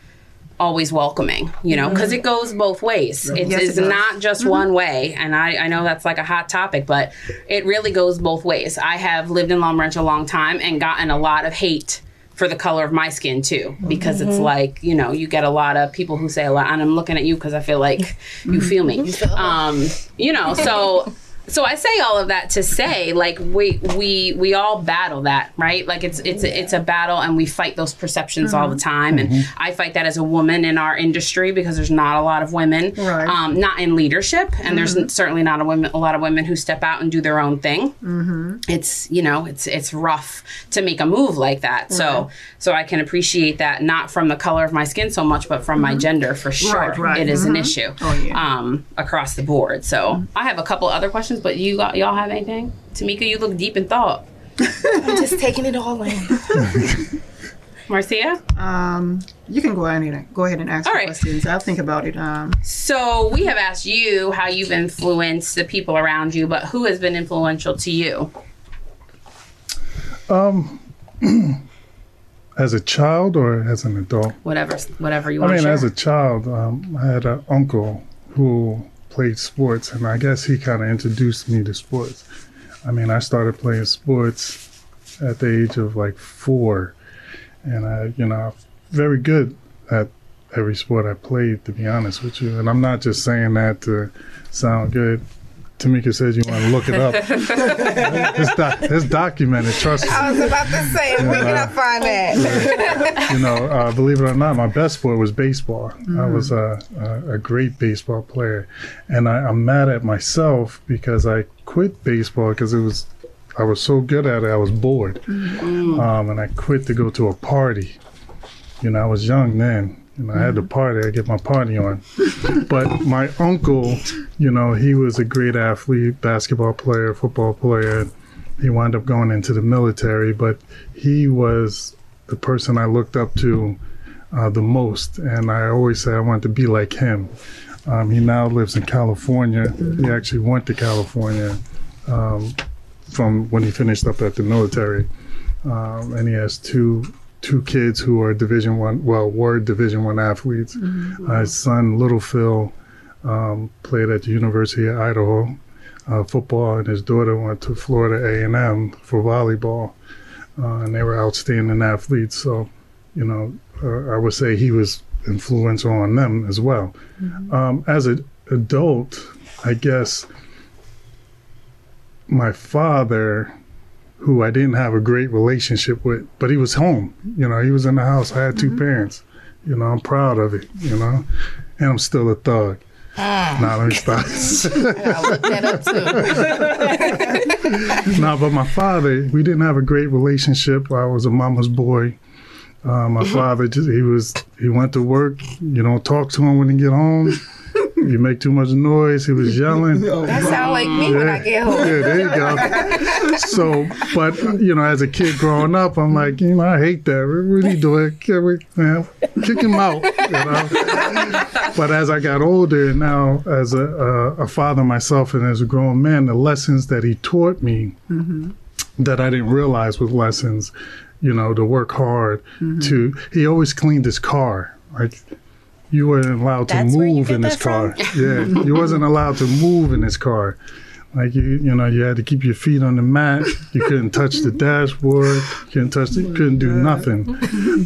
always welcoming, you know, because it goes both ways. It's, Yes, it it's does. not just one way. And I, I know that's like a hot topic, but it really goes both ways. I have lived in Long Branch a long time and gotten a lot of hate for the color of my skin too because it's like you know you get a lot of people who say a lot and i'm looking at you because i feel like you feel me um you know so so I say all of that to say, like we we we all battle that, right? Like it's it's it's a battle, and we fight those perceptions all the mm-hmm. time. And mm-hmm. I fight that as a woman in our industry because there's not a lot of women, Right. um, not in leadership, and there's mm-hmm. certainly not a women a lot of women who step out and do their own thing. It's you know it's it's rough to make a move like that. So so I can appreciate that not from the color of my skin so much, but from my gender for sure. Right, right. It is an issue Oh, yeah. um, across the board. So I have a couple other questions, but you got, y'all have anything? Tamika, you look deep in thought. I'm just taking it all in. Marcia? Um, you can go ahead and go ahead and ask All right. questions. I'll think about it. Um, So we have asked you how you've influenced the people around you, but who has been influential to you? Um, As a child or as an adult? Whatever, whatever you want. I mean, to share. as a child, um, I had an uncle who played sports, and I guess he kind of introduced me to sports. I mean, I started playing sports at the age of like four, and I, you know, very good at every sport I played, to be honest with you. And I'm not just saying that to sound good. Tamika says you want to look it up. it's, doc- it's documented. Trust me. I was about to say, where can I find that? you know, uh, believe it or not, my best sport was baseball. I was a, a, a great baseball player, and I, I'm mad at myself because I quit baseball because it was I was so good at it. I was bored, um, and I quit to go to a party. You know, I was young then. Know, I had to party. I get my party on. but my uncle, you know, he was a great athlete, basketball player, football player. He wound up going into the military, but he was the person I looked up to uh, the most, and I always say I wanted to be like him. Um, he now lives in California. He actually went to California um, from when he finished up at the military, um, and he has two two kids who are Division One, well, were Division One athletes. Uh, his son, Little Phil, um, played at the University of Idaho uh, football, and his daughter went to Florida A and M for volleyball uh, and they were outstanding athletes. So, you know, uh, I would say he was influential on them as well. Um, as an adult, I guess my father who I didn't have a great relationship with, but he was home. You know, he was in the house. I had 2 mm-hmm. parents. You know, I'm proud of it. You know, and I'm still a thug. Nah, let me stop. I looked that up too. no, but my father, we didn't have a great relationship. I was a mama's boy. Uh, my mm-hmm. father, just, he was, he went to work. You don't talk to him when he get home. You make too much noise. He was yelling. That sound like me when I get home. Yeah, there you go. So, but you know, as a kid growing up, I'm like, you know, I hate that. What are you doing? Can we, man, kick him out. You know. But as I got older, now as a, a, a father myself and as a grown man, the lessons that he taught me mm-hmm. that I didn't realize was lessons. You know, to work hard. Mm-hmm. To he always cleaned his car. Like you weren't allowed to That's move in this car. Yeah, you wasn't allowed to move in this car. Like you, you know, you had to keep your feet on the mat. You couldn't touch the dashboard. You couldn't touch. The, couldn't do nothing.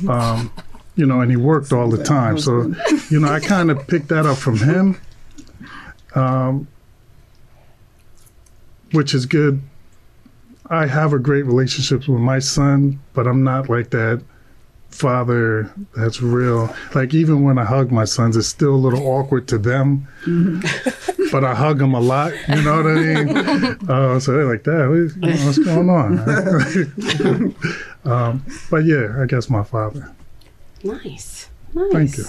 Um, you know, and he worked all the time. So, you know, I kind of picked that up from him, um, which is good. I have a great relationship with my son, but I'm not like that father that's real. Like even when I hug my sons, it's still a little awkward to them, but I hug them a lot. You know what I mean? Uh, so they're like, "Dad, what- what's going on?" um, but yeah, I guess my father. Nice. Nice. Thank you.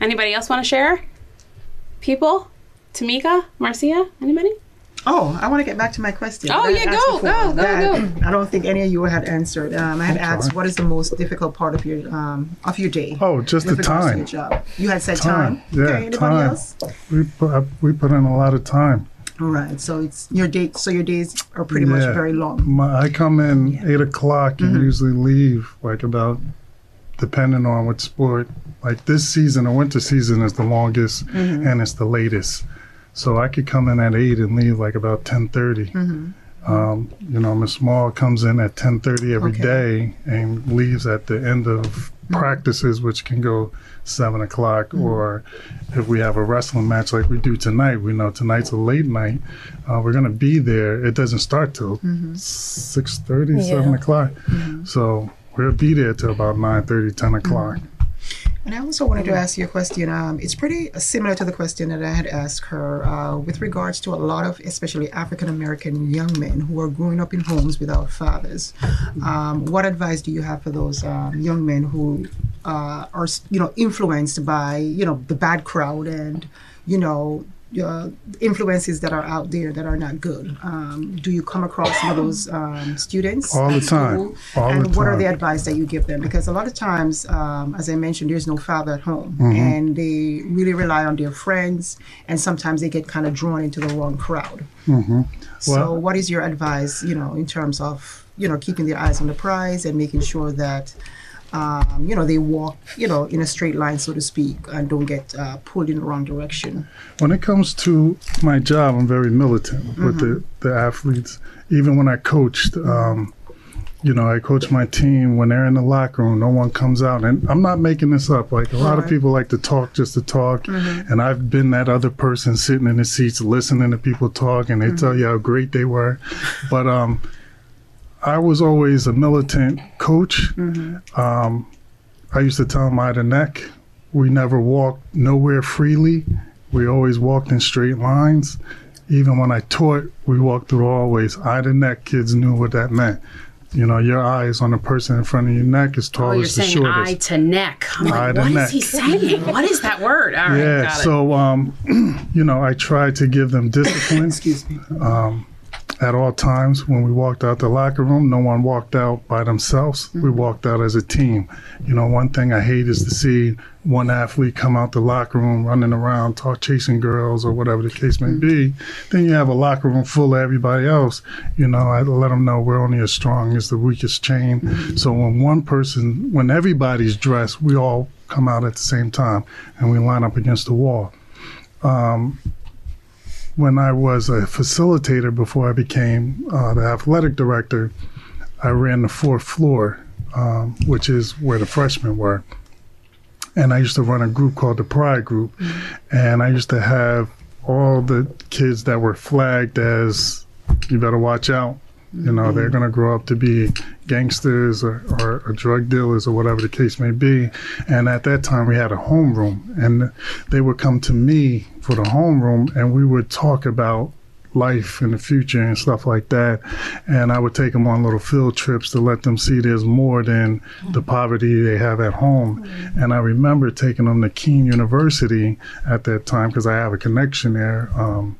Anybody else want to share? People? Tamika? Marcia? Anybody? Oh, I want to get back to my question. Oh, yeah, asked go, go, go, I don't think any of you had answered. Um, I had I'm asked, sorry. what is the most difficult part of your um, of your day? Oh, just the with regards to time. your job. You had said Time. time. Yeah, okay, anybody time. else? We put we put in a lot of time. All right. So it's your day. So your days are pretty much very long. My, I come in eight o'clock and usually leave like about, depending on what sport. Like this season, the winter season is the longest and it's the latest. So I could come in at eight and leave like about ten mm-hmm. Um, you know, Miss Small comes in at ten thirty every Okay. day and leaves at the end of mm-hmm. practices, which can go seven o'clock. Mm-hmm. Or if we have a wrestling match like we do tonight, we know tonight's a late night. Uh, we're gonna be there. It doesn't start till six thirty, seven Yeah. o'clock. So we'll be there till about 9.30, 10 o'clock. And I also wanted to ask you a question. Um, it's pretty similar to the question that I had asked her uh, with regards to a lot of, especially African American young men who are growing up in homes without fathers. Um, what advice do you have for those um, young men who uh, are, you know, influenced by, you know, the bad crowd and, you know, uh, influences that are out there that are not good? Um, do you come across some of those um, students All the time. school? All and the what are the advice that you give them? Because a lot of times, um, as I mentioned, there's no father at home, Mm-hmm. and they really rely on their friends, and sometimes they get kind of drawn into the wrong crowd. Mm-hmm. so, what is your advice? You know, in terms of you know keeping their eyes on the prize and making sure that. Um, you know, they walk, you know, in a straight line, so to speak, and don't get uh, pulled in the wrong direction. When it comes to my job, I'm very militant with the, the athletes. Even when I coached, um, you know, I coach my team when they're in the locker room, no one comes out. And I'm not making this up. Like a lot of people like to talk just to talk. And I've been that other person sitting in the seats listening to people talk and they tell you how great they were. But um, I was always a militant coach. Um, I used to tell them I had a neck. We never walked nowhere freely. We always walked in straight lines. Even when I taught, we walked through hallways. Eye to neck, kids knew what that meant. You know, your eyes on the person in front of your neck is Oh, you're saying eye to neck. I'm Eye like, to what is neck. he saying? What is that word? All right, yeah, got it. so um, you know, I tried to give them discipline Excuse me. At all times. When we walked out the locker room, no one walked out by themselves. We mm-hmm. walked out as a team. You know, one thing I hate is to see one athlete come out the locker room running around, talk chasing girls or whatever the case may be. Mm-hmm. Then you have a locker room full of everybody else. You know, I let them know we're only as strong as the weakest chain. Mm-hmm. So when one person, when everybody's dressed, we all come out at the same time and we line up against the wall um, when I was a facilitator before I became uh, the athletic director, I ran the fourth floor, um, which is where the freshmen were. And I used to run a group called the Pride Group. And I used to have all the kids that were flagged as, you better watch out. You know, they're going to grow up to be gangsters or, or, or drug dealers or whatever the case may be. And at that time, we had a homeroom, and they would come to me for the homeroom, and we would talk about life in the future and stuff like that. And I would take them on little field trips to let them see there's more than the poverty they have at home. And I remember taking them to Kean University at that time because I have a connection there. Um,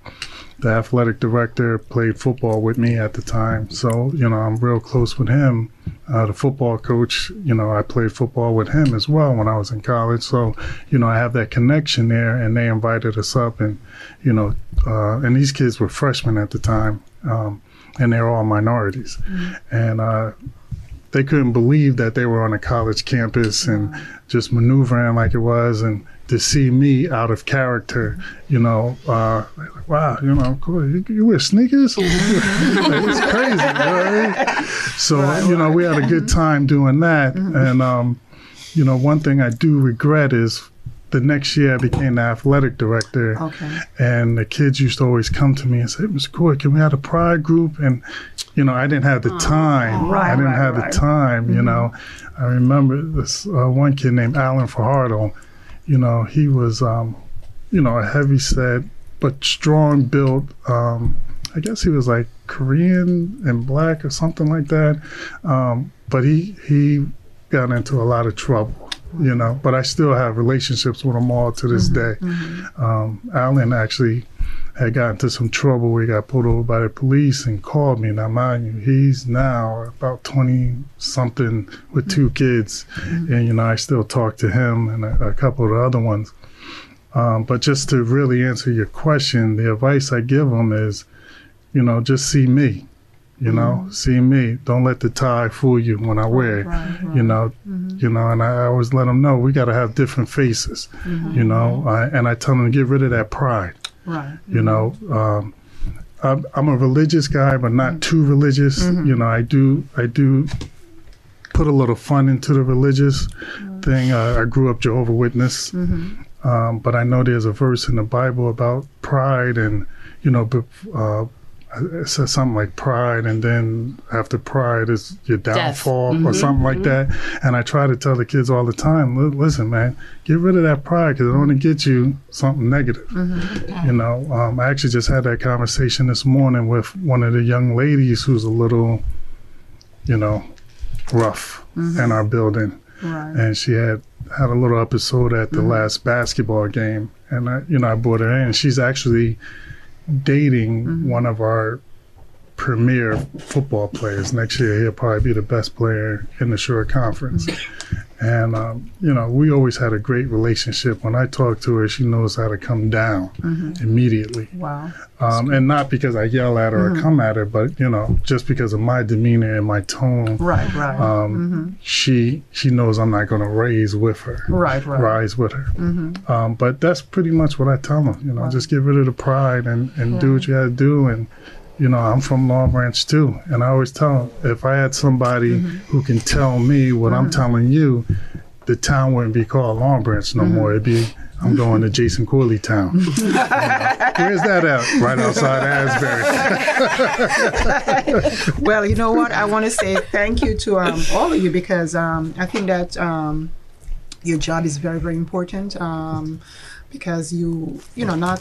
the athletic director played football with me at the time. So, you know, I'm real close with him. Uh, the football coach, you know, I played football with him as well when I was in college. So, you know, I have that connection there, and they invited us up. And, you know, uh, and these kids were freshmen at the time, um, and they're all minorities. And, uh, they couldn't believe that they were on a college campus and just maneuvering like it was and to see me out of character you know uh like, wow you know cool. you, you wear sneakers like, it's crazy right? so you know we had a good time doing that and um you know one thing i do regret is the next year I became the athletic director, Okay. and the kids used to always come to me and say, "Mr. Coy, can we have a pride group?" And you know, I didn't have the time. Right, I didn't right, have right. the time. You know, I remember this uh, one kid named Alan Fajardo. You know, he was, um, you know, a heavy set but strong built. Um, I guess he was like Korean and black or something like that. Um, but he he got into a lot of trouble. You know, but I still have relationships with them all to this day. Um, Alan actually had got into some trouble where he got pulled over by the police and called me. Now, mind you, he's now about 20 something with two mm-hmm. kids. Mm-hmm. And, you know, I still talk to him and a, a couple of the other ones. Um, but just to really answer your question, the advice I give them is, you know, just see me. You know, mm-hmm. see me. Don't let the tie fool you when I wear it. Right, right. You know, you know, and I always let them know we got to have different faces. You know, I, and I tell them to get rid of that pride Right. you know um, I'm, I'm a religious guy but not too religious. You know i do i do put a little fun into the religious thing. Uh, i grew up jehovah witness. Um, but i know there's a verse in the bible about pride and you know bef- uh, it says something like pride and then after pride is your downfall or mm-hmm. something like mm-hmm. that. And i try to tell the kids all the time listen man get rid of that pride because it only gets you something negative. Mm-hmm. You know um, i actually just had that conversation this morning with one of the young ladies who's a little you know rough in our building. Right. and she had had a little episode at the last basketball game. And I, you know i brought her in she's actually dating mm-hmm. one of our premier football players. Next year he'll probably be the best player in the Shore conference mm-hmm. And um, you know we always had a great relationship when i talk to her she knows how to come down immediately Wow. um, and not because i yell at her or come at her but you know just because of my demeanor and my tone Right. Right. um, she she knows I'm not going to raise with her, Right, right. rise with her. Um, but that's pretty much what I tell them. You know, just get rid of the pride and and do what you got to do. And you know, I'm from Long Branch too, and I always tell them if I had somebody who can tell me what I'm telling you, the town wouldn't be called Long Branch no more. It'd be I'm going to Jason Corley Town. You know, Where's that at? Right outside Asbury. well, you know what? I want to say thank you to um, all of you because um, I think that um, your job is very, very important. Um, because you, you know, not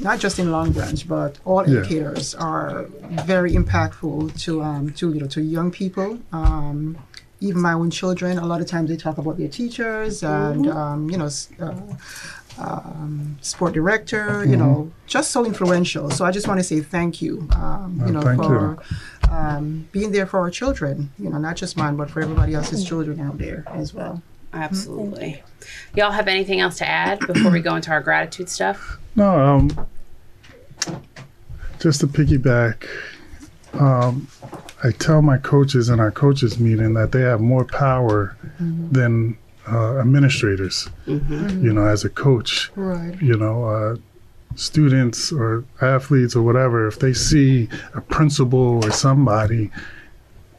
not just in Long Branch, but all Yeah. educators are very impactful to um, to you know to young people. Um, even my own children, a lot of times they talk about their teachers and um, you know. Uh, um, sport director, you know, just so influential. So I just want to say thank you, um, you Oh, know, for um, being there for our children, you know, not just mine, but for everybody else's children out there as well. Absolutely. Y'all have anything else to add before we go into our gratitude stuff? No, um, just to piggyback, um, I tell my coaches in our coaches meeting that they have more power than uh, administrators. You know, as a coach, Right. you know, uh, students or athletes or whatever, if they see a principal or somebody,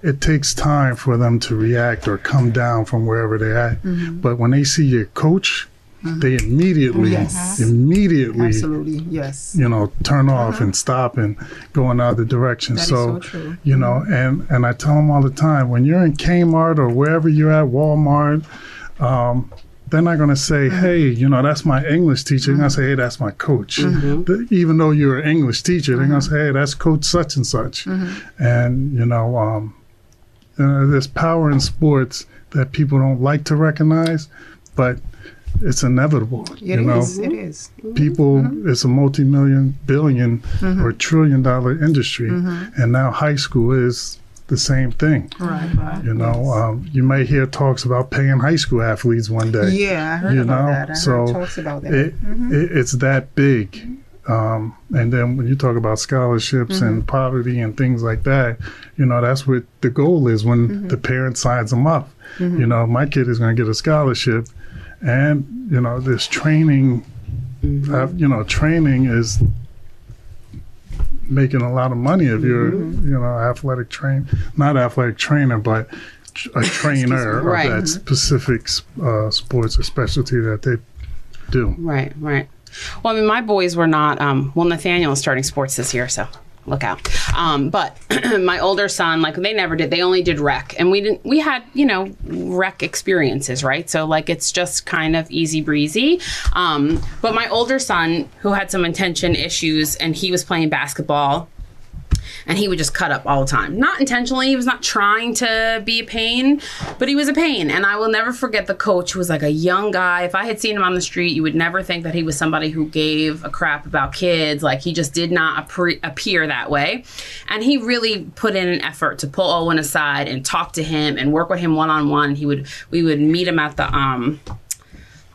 it takes time for them to react or come down from wherever they're at. But when they see your coach, they immediately, Yes. immediately, Absolutely. Yes. you know, turn off and stop and go in other directions. That so, so you know, and and I tell them all the time when you're in Kmart or wherever you're at, Walmart. Um, they're not going to say, Mm-hmm. "Hey, you know, that's my English teacher." They're going to say, "Hey, that's my coach." Mm-hmm. The- even though you're an English teacher, they're going to say, "Hey, that's Coach such and such." Mm-hmm. And you know, um, uh, there's power in sports that people don't like to recognize, but it's inevitable. It you know, is, It is. people Mm-hmm. it's a multi-million billion or trillion dollar industry and now high school is the same thing Right. Right. you know um, you may hear talks about paying high school athletes one day Yeah, I heard you about know, that. I so heard talks about that. it, it, it's that big um, and then when you talk about scholarships and poverty and things like that you know that's what the goal is when the parent signs them up. You know my kid is going to get a scholarship and you know this training uh, you know training is making a lot of money if you're you know athletic train not athletic trainer but a trainer Right. of that specific uh, sports or specialty that they do. Right, right. Well, I mean, my boys were not. Um, well, Nathaniel is starting sports this year, so look out. Um, but my older son, like, they never did. They only did rec, and we didn't. We had, you know, rec experiences, right? So like, it's just kind of easy breezy. Um, but my older son, who had some attention issues, and he was playing basketball and he would just cut up all the time. Not intentionally, he was not trying to be a pain, but he was a pain. And I will never forget the coach who was like a young guy. If I had seen him on the street, you would never think that he was somebody who gave a crap about kids. Like he just did not appear that way. And he really put in an effort to pull Owen aside and talk to him and work with him one on one. He would we would meet him at the um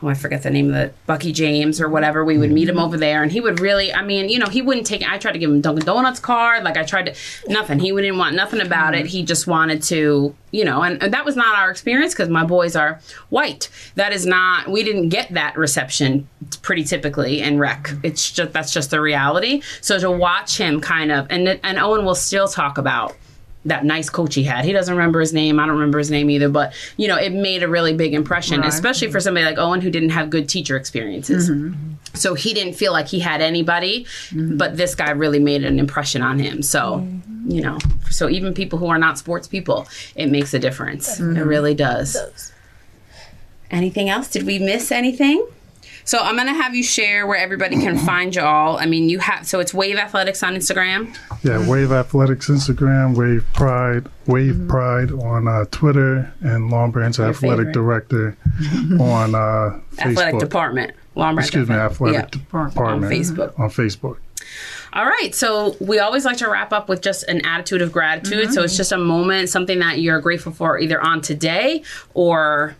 oh, I forget the name of the Bucky James or whatever. We would mm. meet him over there, and he would really. I mean, you know, he wouldn't take. I tried to give him Dunkin' Donuts card. Like I tried to nothing. He wouldn't want nothing about it. Mm. He just wanted to, you know, and, and that was not our experience because my boys are white. That is not. We didn't get that reception pretty typically in rec. It's just that's just the reality. So to watch him kind of and and Owen will still talk about that nice coach he had. He doesn't remember his name. I don't remember his name either. But you know, it made a really big impression, especially for somebody like Owen who didn't have good teacher experiences. Mm-hmm. So he didn't feel like he had anybody, mm-hmm. but this guy really made an impression on him. So mm-hmm. you know, so even people who are not sports people, it makes a difference. It really does. Anything else? Did we miss anything? So I'm gonna have you share where everybody can find y'all. I mean, you have so it's Wave Athletics on Instagram. Yeah, Wave Athletics Instagram, Wave Pride, Wave Pride on uh, Twitter, and Long Branch Athletic favorite. Director on uh, Athletic Department. Long Branch Excuse me, Athletic Yeah. Department On Facebook. On Facebook. All right. So we always like to wrap up with just an attitude of gratitude. So it's just a moment, something that you're grateful for either on today or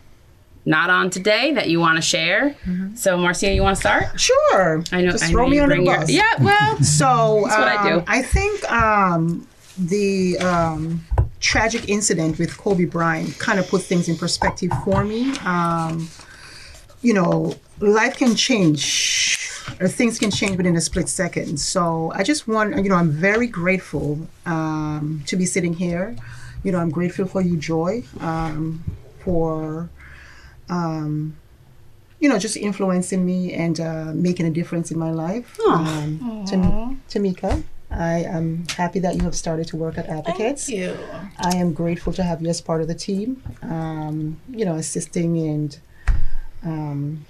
not on today that you want to share. So Marcia, you want to start? Sure. I know. Just I throw know me under the bring your- bus. yeah. Well. So That's what I do. um, I think um, the um, tragic incident with Kobe Bryant kind of put things in perspective for me. Um, you know, life can change, or things can change within a split second. So I just want, you know, I'm very grateful um, to be sitting here. You know, I'm grateful for you, Joy, um, for. Um, you know, just influencing me and uh, making a difference in my life. Um, Tam- Tamika, I am happy that you have started to work at Advocates. Thank you. I am grateful to have you as part of the team, um, you know, assisting and, um,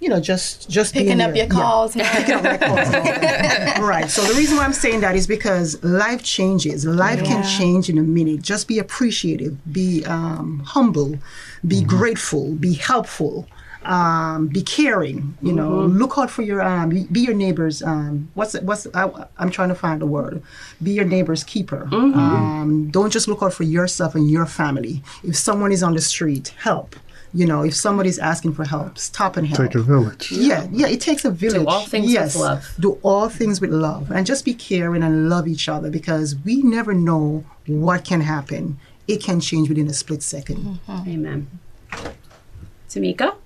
you know, just just Picking being up there. your calls, man. Picking up my calls. right. So the reason why I'm saying that is because life changes. Life can change in a minute. Just be appreciative. Be um, humble. Be grateful. Be helpful. Um, be caring. You know, look out for your um, be, be your neighbor's. Um, what's what's I, I'm trying to find a word. Be your neighbor's keeper. Um, don't just look out for yourself and your family. If someone is on the street, help. You know, if somebody's asking for help, stop and help. Take a village. Yeah, yeah, it takes a village. Do all things with love. Do all things with love and just be caring and love each other because we never know what can happen. It can change within a split 2nd Amen. Tamika.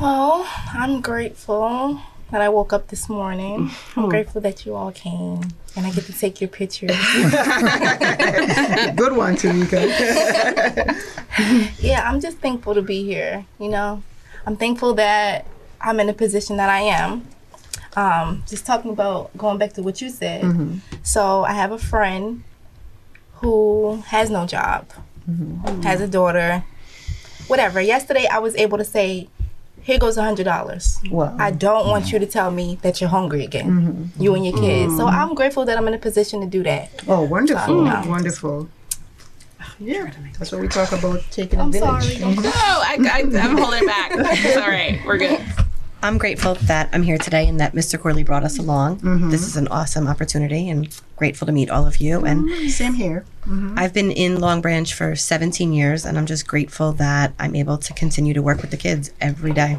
Well, I'm grateful that I woke up this morning. Mm-hmm. I'm grateful that you all came and I get to take your pictures. Good one, Tamika. yeah, I'm just thankful to be here. You know, I'm thankful that I'm in the position that I am. Um, just talking about going back to what you said. So I have a friend who has no job, has a daughter, whatever. Yesterday I was able to say, "Here goes a hundred dollars." Well, I mm-hmm. don't want you to tell me that you're hungry again, mm-hmm. you and your kids. So mm-hmm. I'm grateful that I'm in a position to do that. Oh, wonderful, Mm. wonderful. Yeah, that's what we talk about taking a I'm village. sorry. No, I, I, I'm holding it back. It's all right. We're good. I'm grateful that I'm here today and that Mr. Corley brought us along. Mm-hmm. This is an awesome opportunity and grateful to meet all of you. Mm-hmm. And Same here. Mm-hmm. I've been in Long Branch for 17 years and I'm just grateful that I'm able to continue to work with the kids every day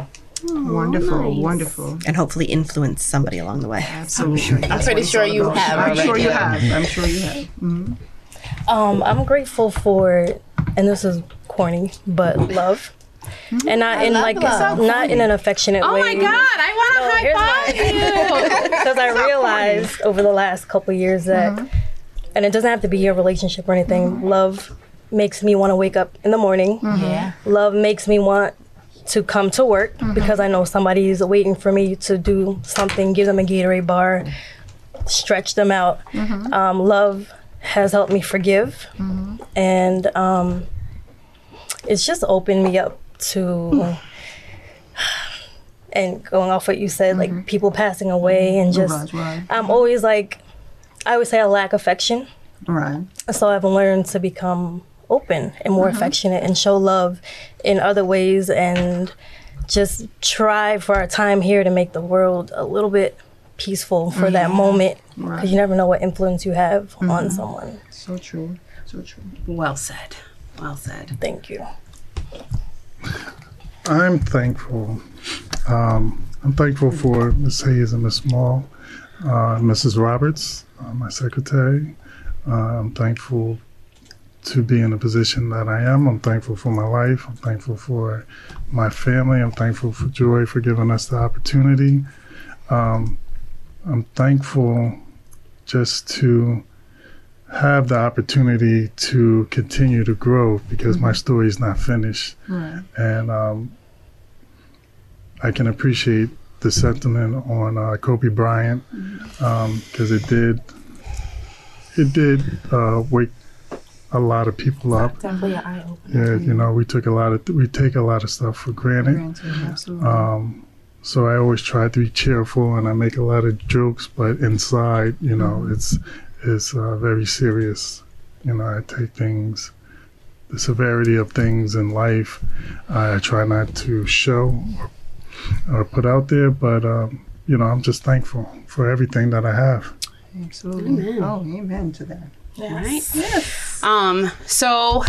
oh, wonderful, wonderful. and hopefully influence somebody along the way. Absolutely. I'm pretty sure you have. I'm sure you have. I'm sure you have. Um, I'm grateful for, and this is corny, but love, and not in like love. not in an affectionate Oh way. Oh my God, I want to here's high five you. Because I realized over the last couple years that, and it doesn't have to be a relationship or anything. Love makes me want to wake up in the morning. Yeah. Love makes me want to come to work because I know somebody is waiting for me to do something, give them a Gatorade bar, stretch them out. Um, love has helped me forgive, and um, it's just opened me up to. And going off what you said, like mm-hmm. people passing away, and just Right, right, I'm always like, I always say I lack affection. right. So I've learned to become open and more mm-hmm. affectionate and show love in other ways and just try for our time here to make the world a little bit peaceful for that mm-hmm. moment because you never know what influence you have on someone. So true. So true. Well said. Well said. Thank you. I'm thankful. Um, I'm thankful for Ms. Hayes and Ms. Small, uh, Mrs. Roberts, uh, my secretary. Uh, I'm thankful to be in the position that I am. I'm thankful for my life. I'm thankful for my family. I'm thankful for Joy for giving us the opportunity. Um, I'm thankful just to have the opportunity to continue to grow because my story is not finished Right. and um, I can appreciate the sentiment on uh, Kobe Bryant because it did it did uh, wake a lot of people up. Definitely eye opener. Yeah, you know, we took a lot of we take a lot of stuff for granted. Granted, absolutely. Um, so I always try to be cheerful and I make a lot of jokes, but inside, you know, it's it's uh, very serious. You know, I take things, the severity of things in life. I try not to show or, or put out there, but um, you know, I'm just thankful for everything that I have. absolutely. Oh, amen to that. Right? Um, so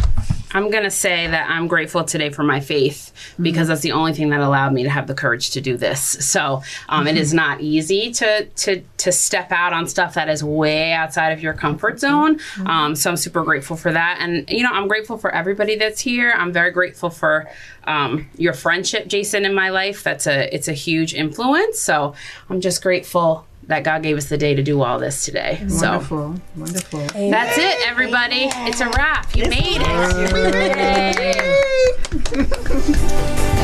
I'm gonna say that I'm grateful today for my faith because that's the only thing that allowed me to have the courage to do this. So um, it is not easy to to to step out on stuff that is way outside of your comfort zone. Um, so I'm super grateful for that, and you know I'm grateful for everybody that's here. I'm very grateful for um, your friendship, Jason, in my life. That's a it's a huge influence. So I'm just grateful that God gave us the day to do all this today. So. Wonderful. Wonderful. That's it, everybody. It's a wrap. You made it. Yay.